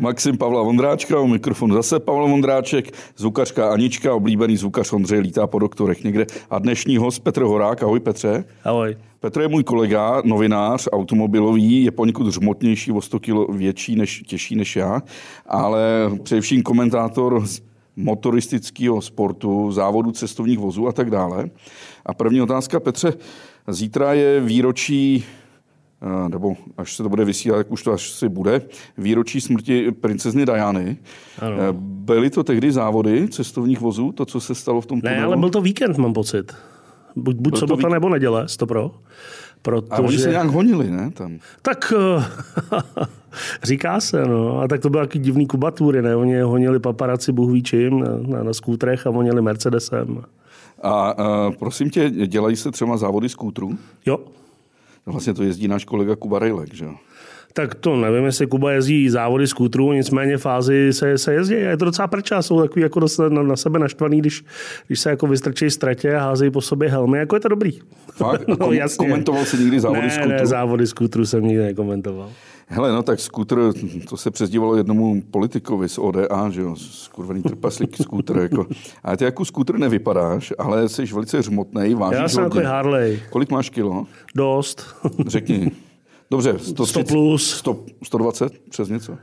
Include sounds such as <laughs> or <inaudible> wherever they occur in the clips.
Maxim Pavla Vondráčka, u mikrofonu zase Pavel Vondráček, zvukařka Anička, oblíbený zvukař Ondřej lítá po doktorech někde. A dnešní host Petr Horák. Ahoj Petře. Ahoj. Petr je můj kolega, novinář, automobilový, je poněkud hřmotnější, o 100 kg větší, než, těžší než já, ale především komentátor motoristického sportu, závodu cestovních vozů a tak dále. A první otázka, Petře, zítra je výročí nebo až se to bude vysílat, jak už to až si bude, výročí smrti princezny Diany. Ano. Byly to tehdy závody cestovních vozů, to, co se stalo v tom Ne, ale byl to víkend, mám pocit. Buď, buď sobota víkend. nebo neděle, stopro. Protože... A oni se nějak honili, ne? Tam. Tak eh, <laughs> říká se, no. A tak to byl taky divný kubatury, ne? Oni honili paparaci Bůh ví čím na, na, na skútrech a honili Mercedesem. A, a prosím tě, dělají se třeba závody skútrů? Jo. Vlastně to jezdí náš kolega Kuba Rejlek, že jo? Tak to nevím, jestli Kuba jezdí závody skútrů, nicméně fázi se, se jezdí. Je to docela prča, jsou takový jako dost na, na sebe naštvaný, když, když se jako vystrčí ztratě a házejí po sobě helmy. Jako je to dobrý. Fakt? <laughs> no, Kom- jasně. Komentoval jsi někdy závody ne, skútrů? Ne, závody skútrů jsem nikdy nekomentoval. Hele, no tak skútr, to se přezdívalo jednomu politikovi z ODA, že jo, skurvený trpaslík skútr. Jako. Ale ty jako skútr nevypadáš, ale jsi velice hřmotný, vážíš Já jsem jako Harley. Kolik máš kilo? Dost. Řekni. Dobře, 100, 100 plus. 100, 120 přes něco?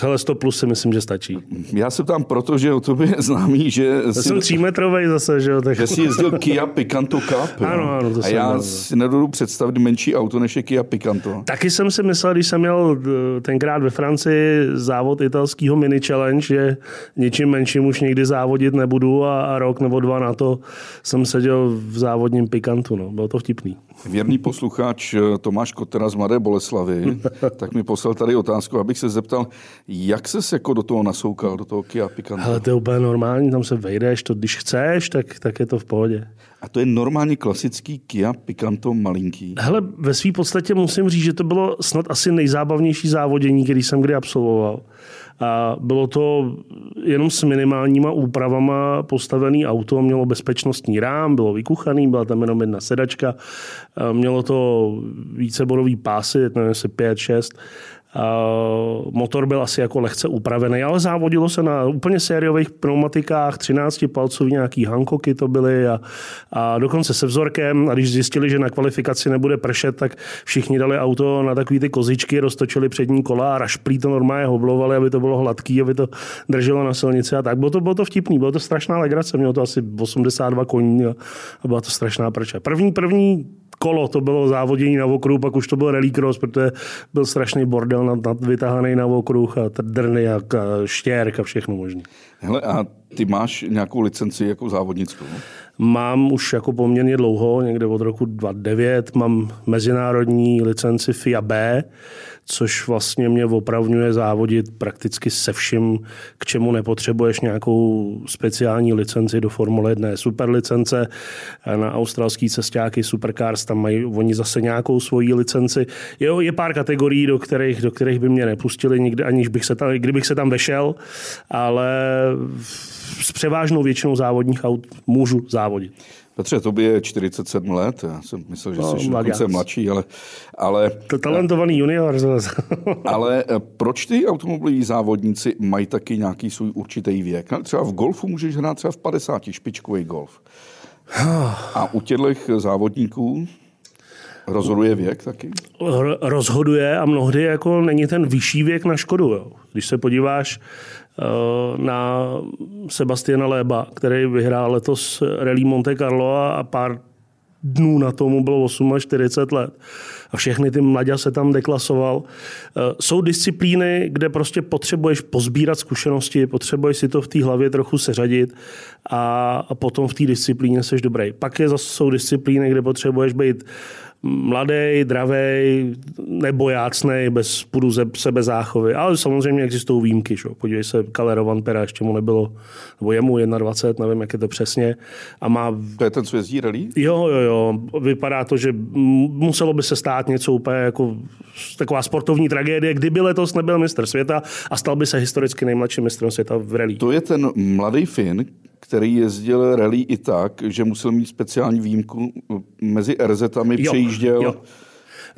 Hele, 100 plus si myslím, že stačí. Já se tam proto, že o tobě je známý, že... Já jsi, jsem třímetrovej zase, že jo. Tak... Že jsi jezdil Kia Picanto Cup. <laughs> Ano, ano, to A já měl. si nedodu představit menší auto, než je Kia Picanto. Taky jsem si myslel, když jsem měl eh, tenkrát ve Francii závod italského mini challenge, že něčím menším už nikdy závodit nebudu a, a rok nebo dva na to jsem seděl v závodním Picantu. No. Bylo to vtipný. Věrný posluchač eh, Tomáš Kotera z Mladé Boleslavy, <laughs> tak mi poslal tady otázku, abych se zeptal, jak se jako do toho nasoukal, do toho Kia Picanto? Ale to je úplně normální, tam se vejdeš, to když chceš, tak, tak je to v pohodě. A to je normálně klasický Kia Picanto malinký? Hele, ve své podstatě musím říct, že to bylo snad asi nejzábavnější závodění, který jsem kdy absolvoval. A bylo to jenom s minimálníma úpravama postavený auto, mělo bezpečnostní rám, bylo vykuchaný, byla tam jenom jedna sedačka, mělo to víceborový pásy, nevím, jestli 5, 6 motor byl asi jako lehce upravený, ale závodilo se na úplně sériových pneumatikách, 13 palcový nějaký Hankoky to byly a, a dokonce se vzorkem. A když zjistili, že na kvalifikaci nebude pršet, tak všichni dali auto na takové ty kozičky, roztočili přední kola a rašplí to normálně hoblovali, aby to bylo hladký, aby to drželo na silnici a tak. Bylo to, bylo to vtipný, bylo to strašná legrace, mělo to asi 82 koní a, a byla to strašná prča. První, první kolo, to bylo závodění na okruhu, pak už to byl rally cross, protože byl strašný bordel nad, nad vytahaný na okruh a drny a, a štěrk a všechno možné. Hele, a ty máš nějakou licenci jako závodnickou? Mám už jako poměrně dlouho, někde od roku 2009, mám mezinárodní licenci FIA B, což vlastně mě opravňuje závodit prakticky se vším, k čemu nepotřebuješ nějakou speciální licenci do Formule 1. Super licence na australský cestáky Supercars, tam mají oni zase nějakou svoji licenci. Jo, je pár kategorií, do kterých, do kterých by mě nepustili nikdy, aniž bych se tam, kdybych se tam vešel, ale s převážnou většinou závodních aut můžu závodit. Petře, tobě je 47 let, já jsem myslel, že no, jsi dokonce mladší, ale... ale to talentovaný junior. <laughs> ale eh, proč ty automobiloví závodníci mají taky nějaký svůj určitý věk? No, třeba v golfu můžeš hrát třeba v 50, špičkový golf. A u těchto závodníků Rozhoduje věk taky? Rozhoduje a mnohdy jako není ten vyšší věk na škodu. Jo. Když se podíváš na Sebastiana Léba, který vyhrál letos Rally Monte Carlo a pár dnů na tomu bylo 48 let. A všechny ty mladě se tam deklasoval. Eh, jsou disciplíny, kde prostě potřebuješ pozbírat zkušenosti, potřebuješ si to v té hlavě trochu seřadit a, potom v té disciplíně seš dobrý. Pak je zase jsou disciplíny, kde potřebuješ být mladý, dravý, nebojácný, bez půdu sebe záchovy. Ale samozřejmě existují výjimky. Šo? Podívej se, Kalerovan Pera ještě mu nebylo, nebo jemu 21, nevím, jak je to přesně. A má... To je ten, co jezdí rally? Jo, jo, jo. Vypadá to, že muselo by se stát něco úplně jako taková sportovní tragédie, kdyby letos nebyl mistr světa a stal by se historicky nejmladším mistrem světa v rally. To je ten mladý Fin, který jezdil rally i tak, že musel mít speciální výjimku mezi RZ-ami, přejížděl. Jo.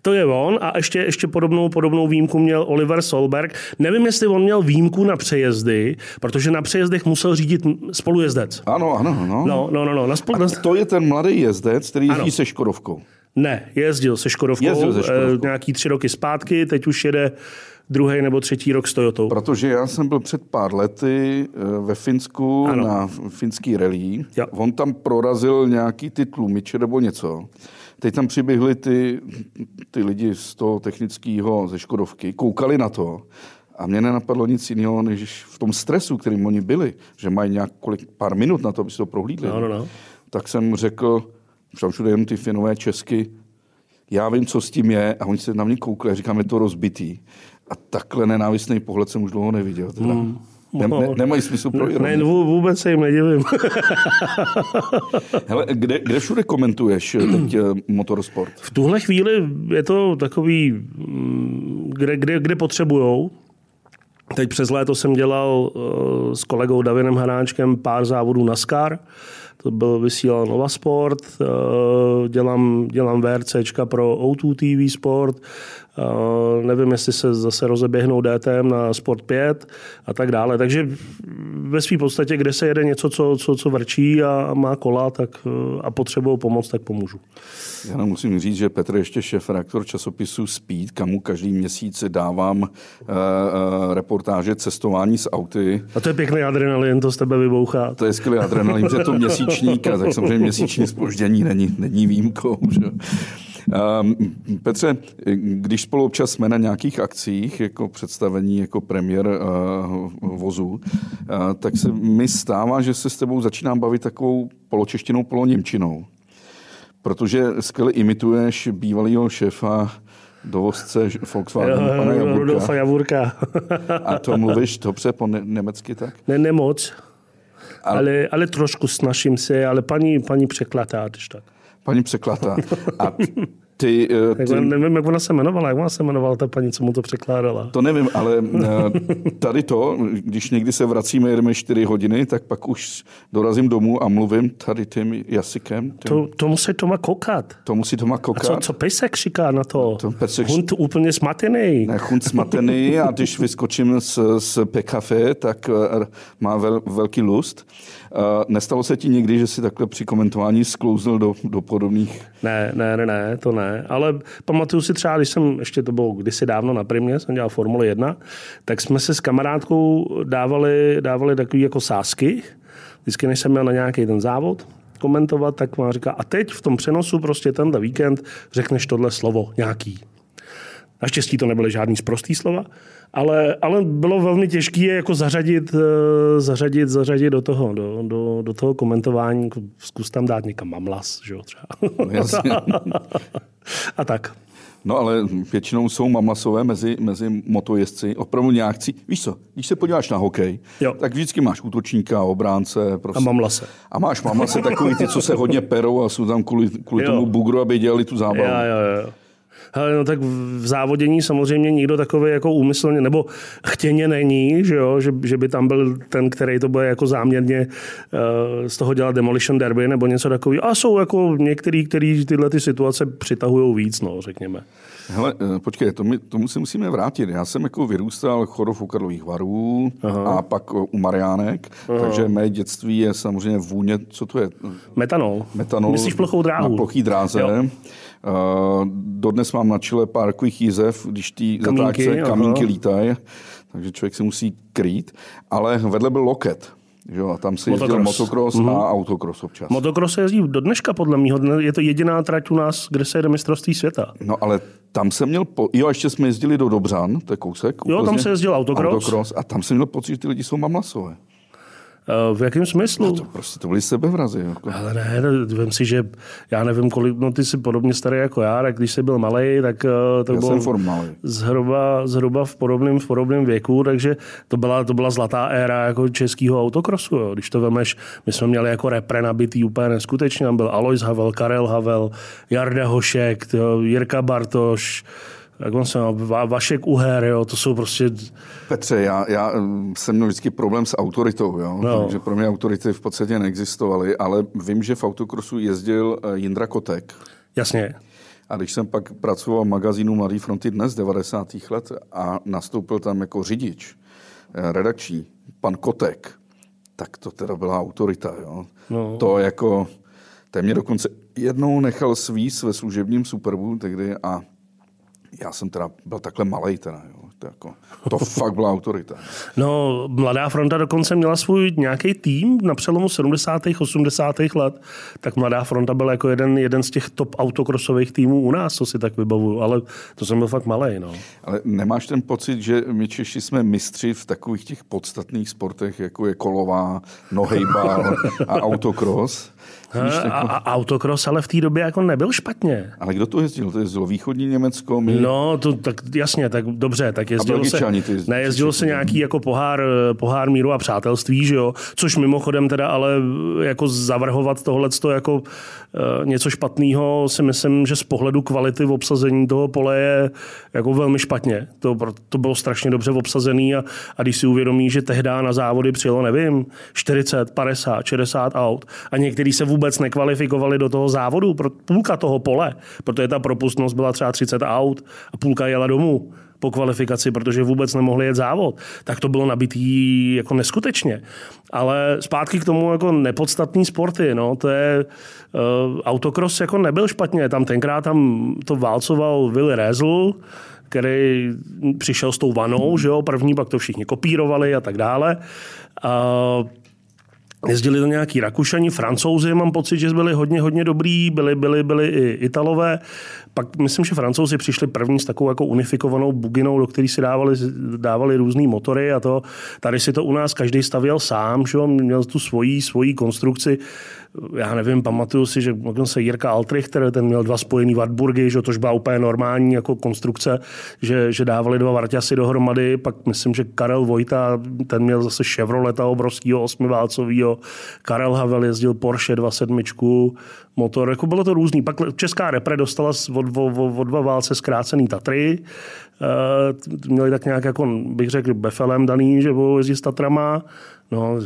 To je on a ještě, ještě podobnou, podobnou výjimku měl Oliver Solberg. Nevím, jestli on měl výjimku na přejezdy, protože na přejezdech musel řídit spolujezdec. Ano, ano, no. No, no, no. no. Na spol... A to je ten mladý jezdec, který jezdí se Škodovkou. Ne, jezdil se Škodovkou, jezdil se Škodovkou. Eh, nějaký tři roky zpátky, teď už jede druhý nebo třetí rok s Toyotou. Protože já jsem byl před pár lety eh, ve Finsku ano. na finský rally. Jo. On tam prorazil nějaký ty tlumiče nebo něco. Teď tam přiběhli ty, ty lidi z toho technického ze Škodovky, koukali na to a mě nenapadlo nic jiného, než v tom stresu, kterým oni byli, že mají nějak kolik, pár minut na to, aby si to prohlídli. No, no, no. Tak jsem řekl, tam všude jenom ty finové česky, já vím, co s tím je a oni se na mě koukli a říkáme to rozbitý. A takhle nenávistný pohled jsem už dlouho neviděl. Teda. Hmm. Ne, ne, nemají smysl pro Ne, ne, vůbec se jim nedivím. Hele, kde, kde všude komentuješ eh, teď eh, motorsport? V tuhle chvíli je to takový, mm, kde, kde, kde potřebujou. Teď přes léto jsem dělal uh, s kolegou Davinem Hanáčkem pár závodů na SCAR. To byl vysílal Nova Sport, uh, dělám, dělám VRCčka pro O2 TV Sport, nevím, jestli se zase rozeběhnou DTM na Sport 5 a tak dále. Takže ve své podstatě, kde se jede něco, co, co, co vrčí a, má kola tak, a potřebují pomoc, tak pomůžu. Já nám musím říct, že Petr ještě šéf reaktor časopisu Speed, kamu každý měsíc dávám uh, uh, reportáže cestování s auty. A to je pěkný adrenalin, to z tebe vybouchá. To je skvělý adrenalin, že to měsíčník, tak samozřejmě měsíční spoždění není, není výjimkou. Že? Ehm, Petře, když spolu občas jsme na nějakých akcích, jako představení, jako premiér uh, vozu, uh, tak se mi stává, že se s tebou začínám bavit takovou poločeštinou, poloněmčinou. Protože skvěle imituješ bývalého šéfa dovozce Volkswagenu, pana Javurka. Rudolfa Javurka. A to mluvíš dobře po ne- německy tak? Ne, nemoc. Ale, ale, ale trošku snažím se, ale paní, paní překladá, když tak paní překládá. A ty, eh, ty... nevím, jak ona se jmenovala, jak ona se jmenovala ta paní, co mu to překládala. To nevím, ale eh, <laughs> tady to, když někdy se vracíme, jedeme 4 hodiny, tak pak už dorazím domů a mluvím tady tím jazykem. Tím... To, to musí Toma koukat. To musí Toma koukat. A co, co Pesek říká na to? to pesek... Hund úplně smatený. Ne, hund smatený a když vyskočím z, z PKF, tak eh, má vel, velký lust. Nestalo se ti někdy, že si takhle při komentování sklouznul do, do podobných... Ne, ne, ne, ne, to ne. Ale pamatuju si třeba, když jsem, ještě to bylo kdysi dávno na Primě, jsem dělal Formule 1, tak jsme se s kamarádkou dávali, dávali takový jako sásky. Vždycky, než jsem měl na nějaký ten závod, komentovat, tak má říká, a teď v tom přenosu prostě tenhle víkend řekneš tohle slovo nějaký. Naštěstí to nebyly žádný zprostý slova, ale, ale bylo velmi těžké je jako zařadit, eh, zařadit, zařadit do toho, do, do, do toho komentování. Zkus tam dát někam mamlas, že jo, třeba. No, <laughs> A tak. No ale většinou jsou mamlasové mezi, mezi motojezdci, opravdu nějakci. Víš co, když se podíváš na hokej, jo. tak vždycky máš útočníka, obránce. Prostě. A mamlase. A máš mamlase takový ty, co se hodně perou a jsou tam kvůli, kvůli tomu bugru, aby dělali tu zábavu. Jo, jo, jo. Hele, no tak v závodění samozřejmě nikdo takový jako úmyslně nebo chtěně není, že, jo? Že, že by tam byl ten, který to bude jako záměrně uh, z toho dělat demolition derby nebo něco takového. A jsou jako některý, kteří tyhle ty situace přitahují víc, no, řekněme. Hele, eh, počkej, to my, tomu se musíme vrátit. Já jsem jako vyrůstal chorov u Karlových varů Aha. a pak u Mariánek, Aha. takže mé dětství je samozřejmě vůně, co to je? Metanol. Metanol. Myslíš plochou dráhu? Na plochý dráze. Jo. Uh, dodnes mám na čele pár takových jízev, když ty zatáčce kamínky lítají, takže člověk se musí krýt. Ale vedle byl loket. Jo, a tam se jezdil motocross, motocross mm-hmm. a autocross občas. Motocross se jezdí do dneška, podle mě. Je to jediná trať u nás, kde se jede mistrovství světa. No ale tam jsem měl, po... jo, ještě jsme jezdili do Dobřan, to je kousek. Jo, tam se jezdil autocross. autocross. A tam jsem měl pocit, že ty lidi jsou mamlasové. Eh, v jakém smyslu? No to prostě to byly sebevrazy. Jako. Ale ne, no, vím si, že já nevím, kolik, no ty jsi podobně starý jako já, tak když jsi byl malý, tak eh, to já bylo zhruba, zhruba v podobném, v podobném věku, takže to byla, to byla zlatá éra jako českého autokrosu. Jo. Když to vemeš, my jsme měli jako repre nabitý úplně neskutečně, tam byl Alois Havel, Karel Havel, Jarda Hošek, Jirka Bartoš, jak on se má, Vašek Uher, jo, to jsou prostě... Petře, já, já jsem měl vždycky problém s autoritou, jo, no. takže pro mě autority v podstatě neexistovaly, ale vím, že v autokrosu jezdil eh, Jindra Kotek. Jasně. A když jsem pak pracoval v magazínu Mladý fronty dnes 90. let a nastoupil tam jako řidič, eh, redakční, pan Kotek, tak to teda byla autorita. Jo? No. To jako, ten mě dokonce jednou nechal svíz ve služebním Superbu tehdy a já jsem teda byl takhle malý teda, jo. To, jako, to fakt byla autorita. No, Mladá fronta dokonce měla svůj nějaký tým na přelomu 70. 80. let, tak Mladá fronta byl jako jeden, jeden z těch top autokrosových týmů u nás, co si tak vybavuju, ale to jsem byl fakt malý. No. Ale nemáš ten pocit, že my Češi jsme mistři v takových těch podstatných sportech, jako je kolová, nohejbal a autokros? A, a autokros ale v té době jako nebyl špatně. Ale kdo to jezdil? To jezdilo východní Německo? My... No, to, tak jasně, tak dobře, tak jezdilo se, ne, jezdilo se nějaký jako pohár, pohár míru a přátelství, že jo? Což mimochodem teda ale jako zavrhovat tohle jako uh, něco špatného si myslím, že z pohledu kvality v obsazení toho pole je jako velmi špatně. To, to bylo strašně dobře obsazený a, a když si uvědomí, že tehdy na závody přijelo, nevím, 40, 50, 60 aut a některý se vůbec nekvalifikovali do toho závodu, půlka toho pole, protože ta propustnost byla třeba 30 aut a půlka jela domů po kvalifikaci, protože vůbec nemohli jet závod. Tak to bylo nabitý jako neskutečně. Ale zpátky k tomu jako nepodstatný sporty. No, to je uh, autokros jako nebyl špatně. Tam tenkrát tam to válcoval Willy Rezl, který přišel s tou vanou, že jo, první, pak to všichni kopírovali a tak dále. Uh, Jezdili to nějaký Rakušani, Francouzi, mám pocit, že byli hodně, hodně dobrý, byli, byli, byli i Italové. Pak myslím, že Francouzi přišli první s takovou jako unifikovanou buginou, do které si dávali, dávali různé motory a to. Tady si to u nás každý stavěl sám, že měl tu svoji, svoji konstrukci. Já nevím, pamatuju si, že se Jirka Altrichter, ten měl dva spojený Wartburgy, že tož byla úplně normální jako konstrukce, že, že dávali dva Varťasy dohromady, pak myslím, že Karel Vojta, ten měl zase Chevroleta obrovského osmiválcového, Karel Havel jezdil Porsche 27, motor, jako bylo to různý. Pak Česká repre dostala od, od, od dva válce zkrácený Tatry, Uh, měli tak nějak, jako bych řekl, befelem daný, že budou jezdit s Tatrama. No,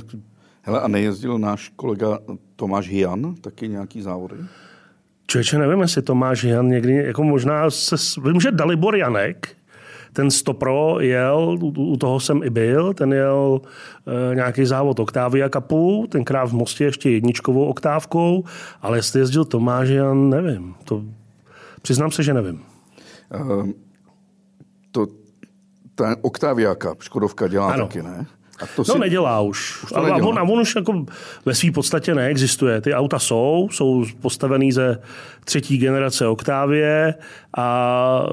Hele, a nejezdil náš kolega Tomáš Hian taky nějaký závody? Člověče, nevím, jestli Tomáš Hian někdy, jako možná se, vím, že Dalibor Janek, ten Stopro jel, u toho jsem i byl, ten jel e, nějaký závod Octavia Cupu, tenkrát v Mostě ještě jedničkovou oktávkou, ale jestli jezdil Tomáš Jan, nevím. To, přiznám se, že nevím. Uh, to, ten Octavia Cup, Škodovka dělá ano. taky, ne? A to no si... nedělá už. už to nedělá. A, on, a on už jako ve své podstatě neexistuje. Ty auta jsou, jsou postavený ze třetí generace Octavie a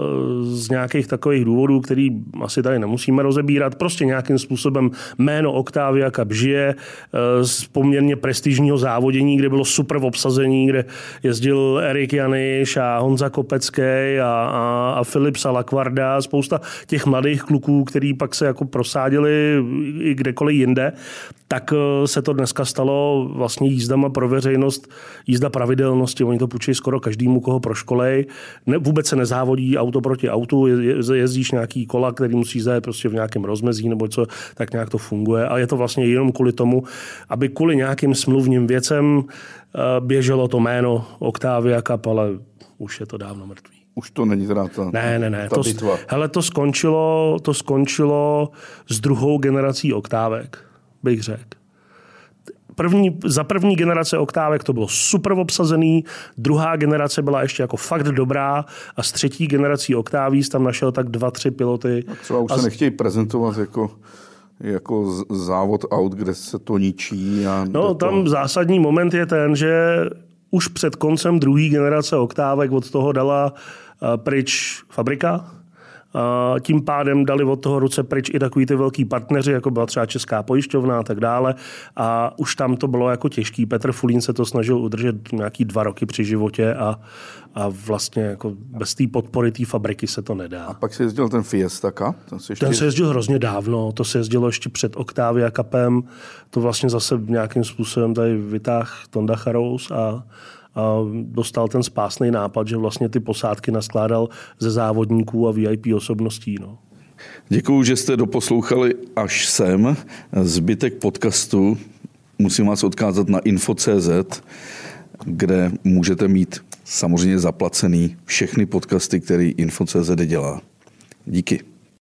z nějakých takových důvodů, který asi tady nemusíme rozebírat, prostě nějakým způsobem jméno Octavia Cup žije eh, z poměrně prestižního závodění, kde bylo super v obsazení, kde jezdil Erik Janiš a Honza Kopecký a, a, a Filip Salakvarda, spousta těch mladých kluků, který pak se jako prosadili i kdekoliv jinde, tak eh, se to dneska stalo vlastně jízdama pro veřejnost, jízda pravidelnosti. Oni to půjčí skoro každému, koho proškolej. Ne, vůbec se nezávodí auto proti autu, je, jezdíš nějaký kola, který musí zajet prostě v nějakém rozmezí nebo co, tak nějak to funguje. A je to vlastně jenom kvůli tomu, aby kvůli nějakým smluvním věcem eh, běželo to jméno Octavia Cup, ale už je to dávno mrtvý. Už to není teda ta, ne, ne, ne. Ta to, bitva. Hele, to skončilo, to skončilo s druhou generací oktávek, bych řekl. První, za první generace oktávek to bylo super obsazený, druhá generace byla ještě jako fakt dobrá a z třetí generací oktáví tam našel tak dva, tři piloty. A třeba už a se nechtějí prezentovat jako jako závod aut, kde se to ničí. A no, tam to... zásadní moment je ten, že už před koncem druhé generace oktávek od toho dala pryč fabrika, tím pádem dali od toho ruce pryč i takový ty velký partneři, jako byla třeba Česká pojišťovna a tak dále. A už tam to bylo jako těžký. Petr Fulín se to snažil udržet nějaký dva roky při životě a, a vlastně jako bez té podpory té fabriky se to nedá. A pak se jezdil ten Fiesta Cup? Ten se, ještě... ten se jezdil hrozně dávno. To se jezdilo ještě před Octavia Cupem. To vlastně zase nějakým způsobem tady vytáh Tonda Charous a dostal ten spásný nápad, že vlastně ty posádky naskládal ze závodníků a VIP osobností. No. Děkuju, že jste doposlouchali až sem. Zbytek podcastu musím vás odkázat na info.cz, kde můžete mít samozřejmě zaplacený všechny podcasty, který Info.cz dělá. Díky.